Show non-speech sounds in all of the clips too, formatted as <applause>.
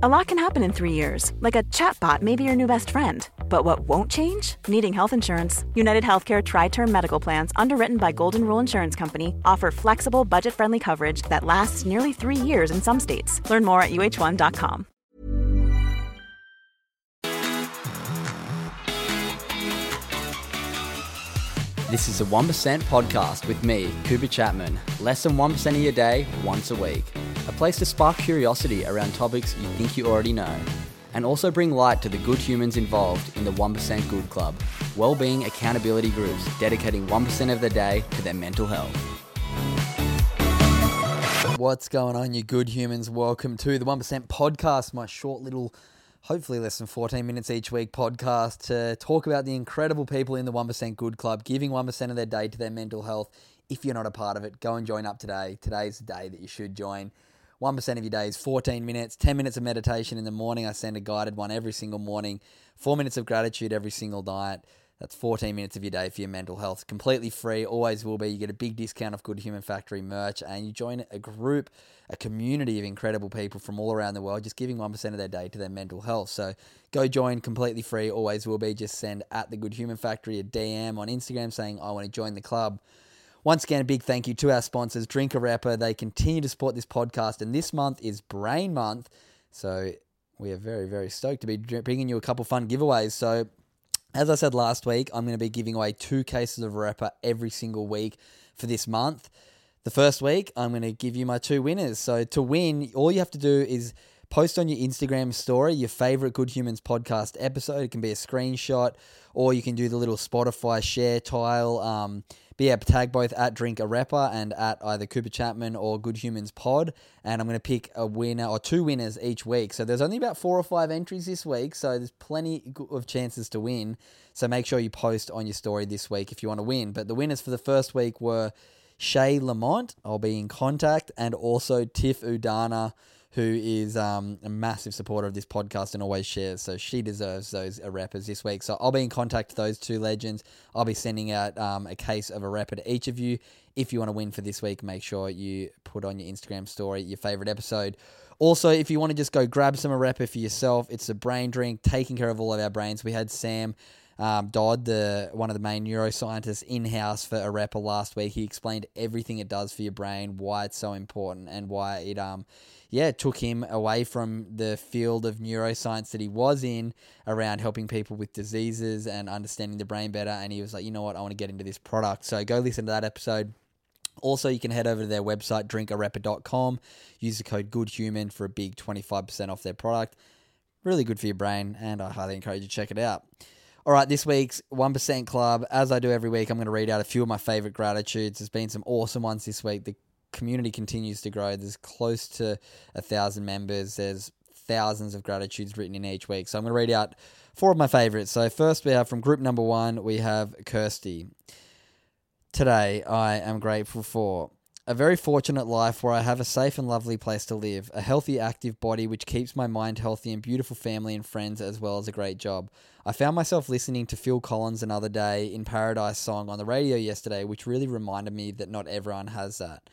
A lot can happen in three years, like a chatbot may be your new best friend. But what won't change? Needing health insurance. United Healthcare Tri Term Medical Plans, underwritten by Golden Rule Insurance Company, offer flexible, budget friendly coverage that lasts nearly three years in some states. Learn more at uhone.com. This is a 1% podcast with me, Cooper Chapman. Less than 1% of your day, once a week. A place to spark curiosity around topics you think you already know. And also bring light to the good humans involved in the 1% Good Club, well-being accountability groups dedicating 1% of the day to their mental health. What's going on, you good humans? Welcome to the 1% podcast, my short little hopefully less than 14 minutes each week podcast to talk about the incredible people in the 1% Good Club, giving 1% of their day to their mental health. If you're not a part of it, go and join up today. Today's the day that you should join. 1% of your day is 14 minutes, 10 minutes of meditation in the morning. I send a guided one every single morning, four minutes of gratitude every single night. That's 14 minutes of your day for your mental health. Completely free, always will be. You get a big discount of Good Human Factory merch and you join a group, a community of incredible people from all around the world just giving 1% of their day to their mental health. So go join completely free, always will be. Just send at the Good Human Factory a DM on Instagram saying, I want to join the club. Once again, a big thank you to our sponsors, Drink Arepa. They continue to support this podcast, and this month is Brain Month. So we are very, very stoked to be bringing you a couple fun giveaways. So as I said last week, I'm going to be giving away two cases of Arepa every single week for this month. The first week, I'm going to give you my two winners. So to win, all you have to do is post on your Instagram story your favorite Good Humans podcast episode. It can be a screenshot, or you can do the little Spotify share tile. Um, but yeah, tag both at Drink Arepa and at either Cooper Chapman or Good Humans Pod. And I'm going to pick a winner or two winners each week. So there's only about four or five entries this week. So there's plenty of chances to win. So make sure you post on your story this week if you want to win. But the winners for the first week were Shay Lamont. I'll be in contact. And also Tiff Udana who is um, a massive supporter of this podcast and always shares. So she deserves those Arepas this week. So I'll be in contact with those two legends. I'll be sending out um, a case of Arepa to each of you. If you want to win for this week, make sure you put on your Instagram story your favorite episode. Also, if you want to just go grab some Arepa for yourself, it's a brain drink taking care of all of our brains. We had Sam um, Dodd, the one of the main neuroscientists in house for Arepa last week. He explained everything it does for your brain, why it's so important, and why it um yeah, took him away from the field of neuroscience that he was in around helping people with diseases and understanding the brain better. And he was like, you know what, I want to get into this product. So go listen to that episode. Also, you can head over to their website, drinkarepa.com, use the code GOODHUMAN for a big 25% off their product. Really good for your brain, and I highly encourage you to check it out. All right, this week's 1% Club, as I do every week, I'm going to read out a few of my favorite gratitudes. There's been some awesome ones this week. The community continues to grow. There's close to a thousand members. There's thousands of gratitudes written in each week. So I'm going to read out four of my favorites. So first we have from group number one, we have Kirsty. Today I am grateful for a very fortunate life where I have a safe and lovely place to live, a healthy, active body which keeps my mind healthy, and beautiful family and friends, as well as a great job. I found myself listening to Phil Collins another day in Paradise song on the radio yesterday, which really reminded me that not everyone has that.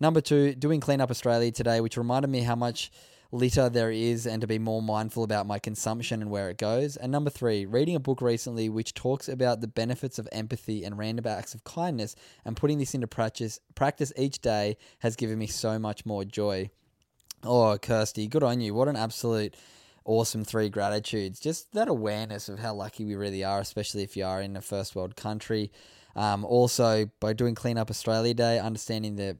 Number two, doing Clean Up Australia today, which reminded me how much litter there is and to be more mindful about my consumption and where it goes. And number three, reading a book recently which talks about the benefits of empathy and random acts of kindness and putting this into practice practice each day has given me so much more joy. Oh, Kirsty, good on you. What an absolute awesome three gratitudes. Just that awareness of how lucky we really are, especially if you are in a first world country. Um, also, by doing Clean Up Australia Day, understanding the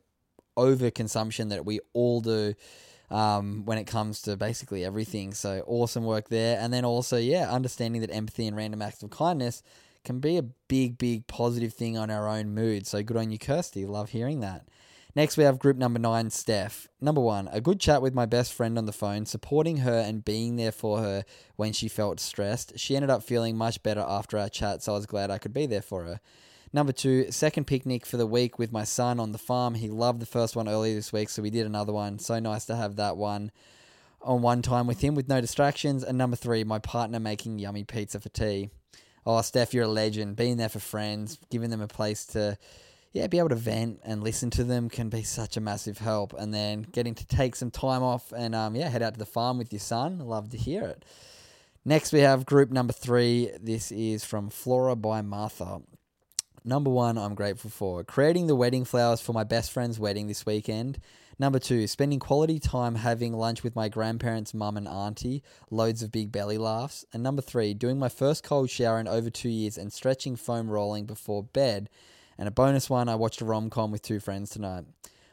overconsumption that we all do um, when it comes to basically everything. So awesome work there. And then also, yeah, understanding that empathy and random acts of kindness can be a big, big positive thing on our own mood. So good on you, Kirsty. Love hearing that. Next, we have group number nine, Steph. Number one, a good chat with my best friend on the phone, supporting her and being there for her when she felt stressed. She ended up feeling much better after our chat, so I was glad I could be there for her. Number two, second picnic for the week with my son on the farm. He loved the first one earlier this week, so we did another one. So nice to have that one on one time with him with no distractions. And number three, my partner making yummy pizza for tea. Oh, Steph, you're a legend. Being there for friends, giving them a place to, yeah, be able to vent and listen to them can be such a massive help. And then getting to take some time off and um, yeah, head out to the farm with your son. Love to hear it. Next, we have group number three. This is from Flora by Martha. Number one, I'm grateful for creating the wedding flowers for my best friend's wedding this weekend. Number two, spending quality time having lunch with my grandparents, mum, and auntie. Loads of big belly laughs. And number three, doing my first cold shower in over two years and stretching foam rolling before bed. And a bonus one, I watched a rom com with two friends tonight.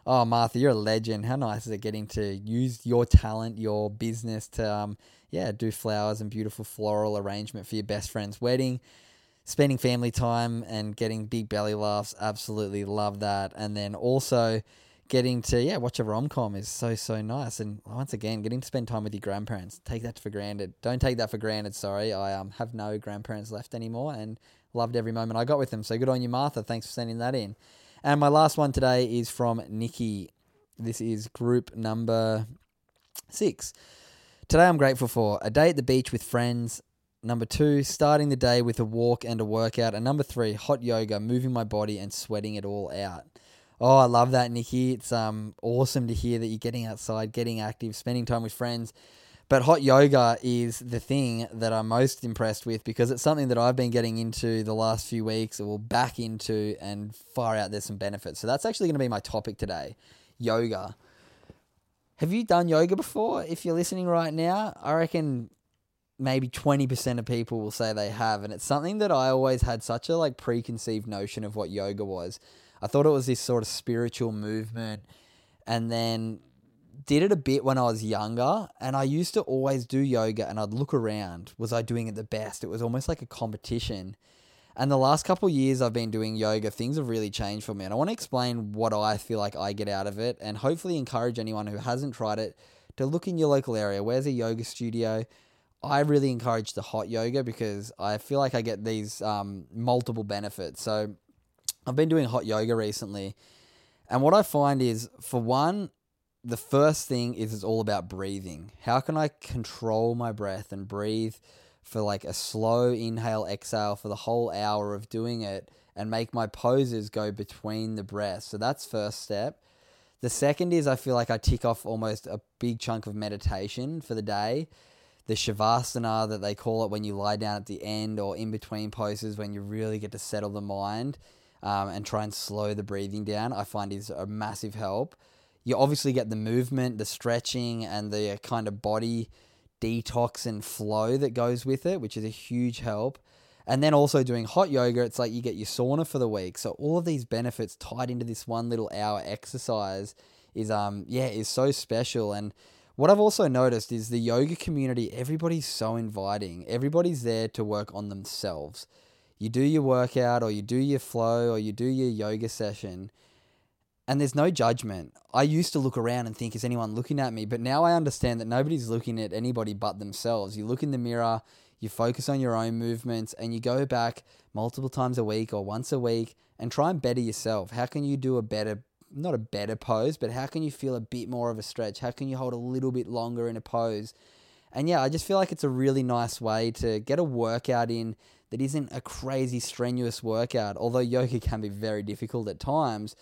Oh, Martha, you're a legend. How nice is it getting to use your talent, your business to, um, yeah, do flowers and beautiful floral arrangement for your best friend's wedding spending family time and getting big belly laughs. Absolutely love that. And then also getting to yeah watch a rom com is so so nice. And once again, getting to spend time with your grandparents. Take that for granted. Don't take that for granted. Sorry, I um have no grandparents left anymore, and loved every moment I got with them. So good on you, Martha. Thanks for sending that in. And my last one today is from Nikki. This is group number six. Today I'm grateful for a day at the beach with friends, Number two, starting the day with a walk and a workout. And number three, hot yoga, moving my body and sweating it all out. Oh, I love that, Nikki. It's um awesome to hear that you're getting outside, getting active, spending time with friends. But hot yoga is the thing that I'm most impressed with because it's something that I've been getting into the last few weeks, or will back into, and far out there's some benefits. So that's actually going to be my topic today yoga. Have you done yoga before? If you're listening right now, I reckon maybe 20% of people will say they have and it's something that I always had such a like preconceived notion of what yoga was. I thought it was this sort of spiritual movement and then did it a bit when I was younger and I used to always do yoga and I'd look around was I doing it the best? It was almost like a competition. And the last couple years I've been doing yoga things have really changed for me and I want to explain what I feel like I get out of it and hopefully encourage anyone who hasn't tried it to look in your local area. Where's a yoga studio I really encourage the hot yoga because I feel like I get these um, multiple benefits. So I've been doing hot yoga recently, and what I find is, for one, the first thing is it's all about breathing. How can I control my breath and breathe for like a slow inhale, exhale for the whole hour of doing it and make my poses go between the breaths? So that's first step. The second is I feel like I tick off almost a big chunk of meditation for the day the shavasana that they call it when you lie down at the end or in between poses when you really get to settle the mind um, and try and slow the breathing down, I find is a massive help. You obviously get the movement, the stretching, and the kind of body detox and flow that goes with it, which is a huge help. And then also doing hot yoga, it's like you get your sauna for the week. So all of these benefits tied into this one little hour exercise is um yeah, is so special and what I've also noticed is the yoga community, everybody's so inviting. Everybody's there to work on themselves. You do your workout or you do your flow or you do your yoga session and there's no judgment. I used to look around and think, is anyone looking at me? But now I understand that nobody's looking at anybody but themselves. You look in the mirror, you focus on your own movements, and you go back multiple times a week or once a week and try and better yourself. How can you do a better not a better pose, but how can you feel a bit more of a stretch? How can you hold a little bit longer in a pose? And yeah, I just feel like it's a really nice way to get a workout in that isn't a crazy strenuous workout, although yoga <laughs> can be very difficult at times.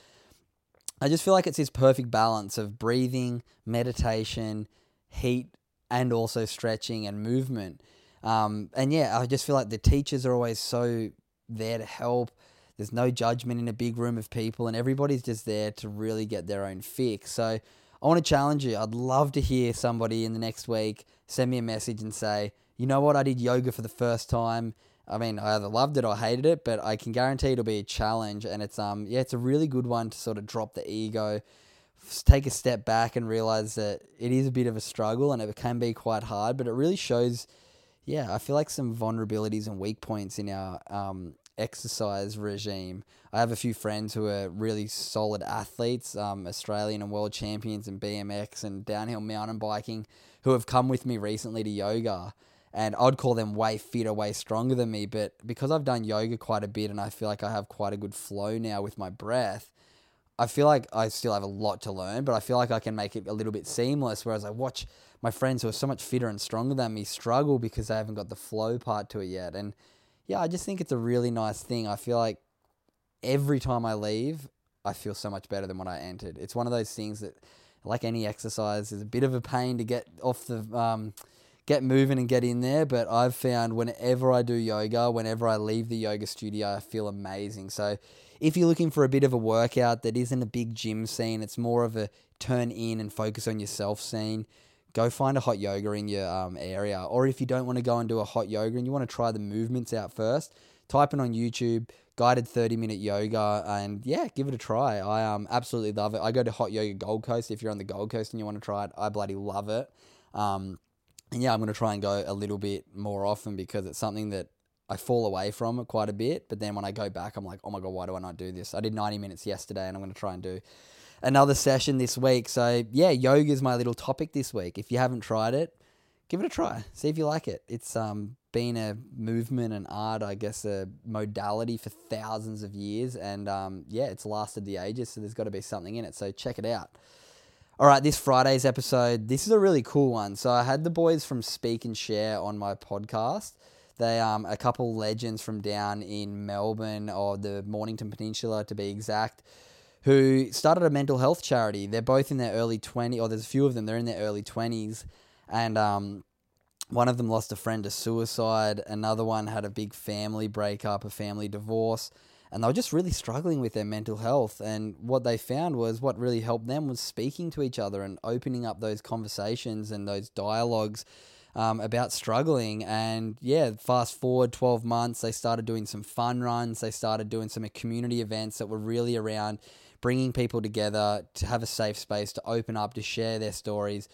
I just feel like it's this perfect balance of breathing, meditation, heat, and also stretching and movement. Um, and yeah, I just feel like the teachers are always so there to help. There's no judgment in a big room of people, and everybody's just there to really get their own fix. So I want to challenge you. I'd love to hear somebody in the next week send me a message and say, you know what, I did yoga for the first time. I mean, I either loved it or hated it, but I can guarantee it'll be a challenge. And it's um, yeah, it's a really good one to sort of drop the ego, take a step back, and realize that it is a bit of a struggle and it can be quite hard. But it really shows, yeah, I feel like some vulnerabilities and weak points in our um, exercise regime. I have a few friends who are really solid athletes, um, Australian and world champions in BMX and downhill mountain biking, who have come with me recently to yoga. And I'd call them way fitter, way stronger than me. But because I've done yoga quite a bit and I feel like I have quite a good flow now with my breath, I feel like I still have a lot to learn, but I feel like I can make it a little bit seamless. Whereas I watch my friends who are so much fitter and stronger than me struggle because they haven't got the flow part to it yet. And yeah, I just think it's a really nice thing. I feel like every time I leave, I feel so much better than when I entered. It's one of those things that, like any exercise, is a bit of a pain to get off the um, get moving and get in there. But I've found whenever I do yoga, whenever I leave the yoga studio, I feel amazing. So if you're looking for a bit of a workout that isn't a big gym scene, it's more of a turn in and focus on yourself scene. Go find a hot yoga in your um, area, or if you don't want to go and do a hot yoga and you want to try the movements out first, type in on YouTube guided 30 minute yoga and yeah give it a try. I um absolutely love it. I go to hot yoga gold coast. If you're on the gold coast and you want to try it i bloody love it. Um and yeah i'm going to try and go a little bit more often because it's something that i fall away from it quite a bit but then when i go back i'm like oh my god why do i not do this? I did 90 minutes yesterday and i'm going to try and do another session this week so yeah yoga is my little topic this week if you haven't tried it give it a try see if you like it it's um been a movement and art, I guess, a modality for thousands of years. And um, yeah, it's lasted the ages, so there's got to be something in it. So check it out. All right, this Friday's episode, this is a really cool one. So I had the boys from Speak and Share on my podcast. They um a couple legends from down in Melbourne or the Mornington Peninsula to be exact, who started a mental health charity. They're both in their early 20s, or there's a few of them, they're in their early 20s. And um, one of them lost a friend to suicide. Another one had a big family breakup, a family divorce. And they were just really struggling with their mental health. And what they found was what really helped them was speaking to each other and opening up those conversations and those dialogues um, about struggling. And yeah, fast forward 12 months, they started doing some fun runs. They started doing some community events that were really around bringing people together to have a safe space to open up, to share their stories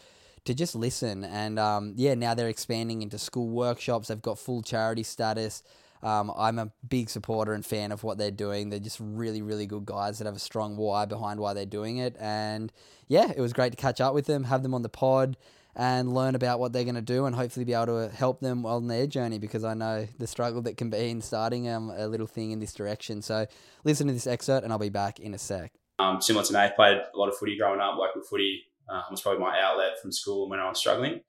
to just listen. And um, yeah, now they're expanding into school workshops. They've got full charity status. Um, I'm a big supporter and fan of what they're doing. They're just really, really good guys that have a strong why behind why they're doing it. And yeah, it was great to catch up with them, have them on the pod, and learn about what they're going to do, and hopefully be able to help them on their journey because I know the struggle that can be in starting um, a little thing in this direction. So listen to this excerpt, and I'll be back in a sec. Um, similar to me, I played a lot of footy growing up, local footy um, was probably my outlet from school when I was struggling.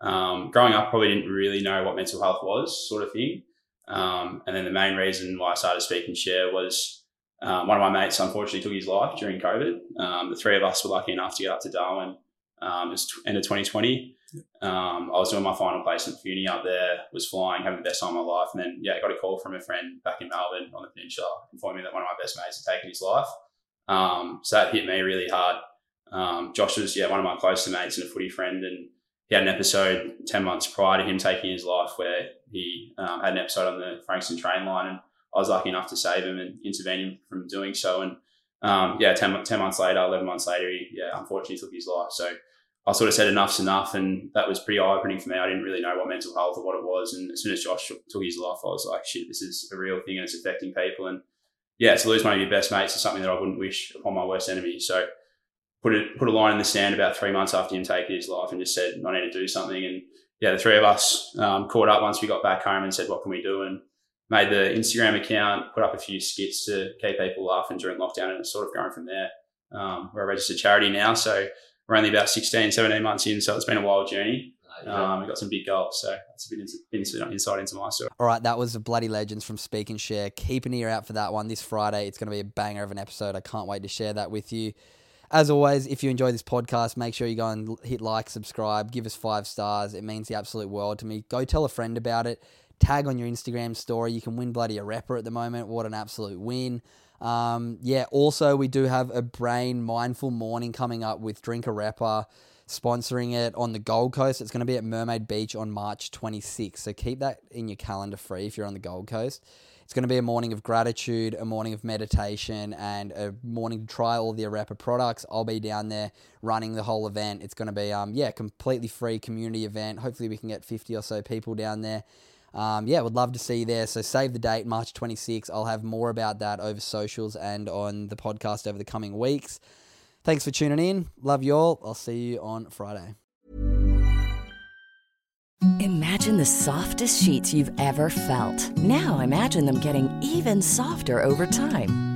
Um, growing up, probably didn't really know what mental health was, sort of thing. Um, and then the main reason why I started Speak and Share was um, one of my mates unfortunately took his life during COVID. Um, the three of us were lucky enough to get up to Darwin. Um, it was t- end of 2020. Um, I was doing my final placement for uni up there, was flying, having the best time of my life. And then, yeah, I got a call from a friend back in Melbourne on the peninsula informing me that one of my best mates had taken his life. So that hit me really hard. Um, Josh was yeah one of my closest mates and a footy friend, and he had an episode ten months prior to him taking his life where he um, had an episode on the Frankston train line, and I was lucky enough to save him and intervene him from doing so. And um, yeah, 10, 10, months later, eleven months later, he yeah unfortunately took his life. So I sort of said enough's enough, and that was pretty eye opening for me. I didn't really know what mental health or what it was, and as soon as Josh took his life, I was like, shit, this is a real thing and it's affecting people. And yeah, to lose one of your best mates is something that I wouldn't wish upon my worst enemy. So put it put a line in the sand about three months after him taking his life and just said, I need to do something. And yeah, the three of us um, caught up once we got back home and said, what can we do? And made the Instagram account, put up a few skits to keep people laughing during lockdown, and it's sort of going from there. Um, we're a registered charity now, so we're only about 16, 17 months in, so it's been a wild journey. Um, we've got some big goals, so that's a bit insight into my story. All right, that was the Bloody Legends from Speak and Share. Keep an ear out for that one this Friday. It's going to be a banger of an episode. I can't wait to share that with you. As always, if you enjoy this podcast, make sure you go and hit like, subscribe, give us five stars. It means the absolute world to me. Go tell a friend about it. Tag on your Instagram story. You can win bloody Arepa at the moment. What an absolute win. Um, yeah, also, we do have a brain mindful morning coming up with Drink Arepa sponsoring it on the Gold Coast. It's going to be at Mermaid Beach on March 26th. So keep that in your calendar free if you're on the Gold Coast. It's going to be a morning of gratitude, a morning of meditation, and a morning to try all the Arepa products. I'll be down there running the whole event. It's going to be, um, yeah, completely free community event. Hopefully, we can get 50 or so people down there. Um, yeah, would love to see you there. So save the date, March 26th. I'll have more about that over socials and on the podcast over the coming weeks. Thanks for tuning in. Love you all. I'll see you on Friday. Imagine the softest sheets you've ever felt. Now imagine them getting even softer over time.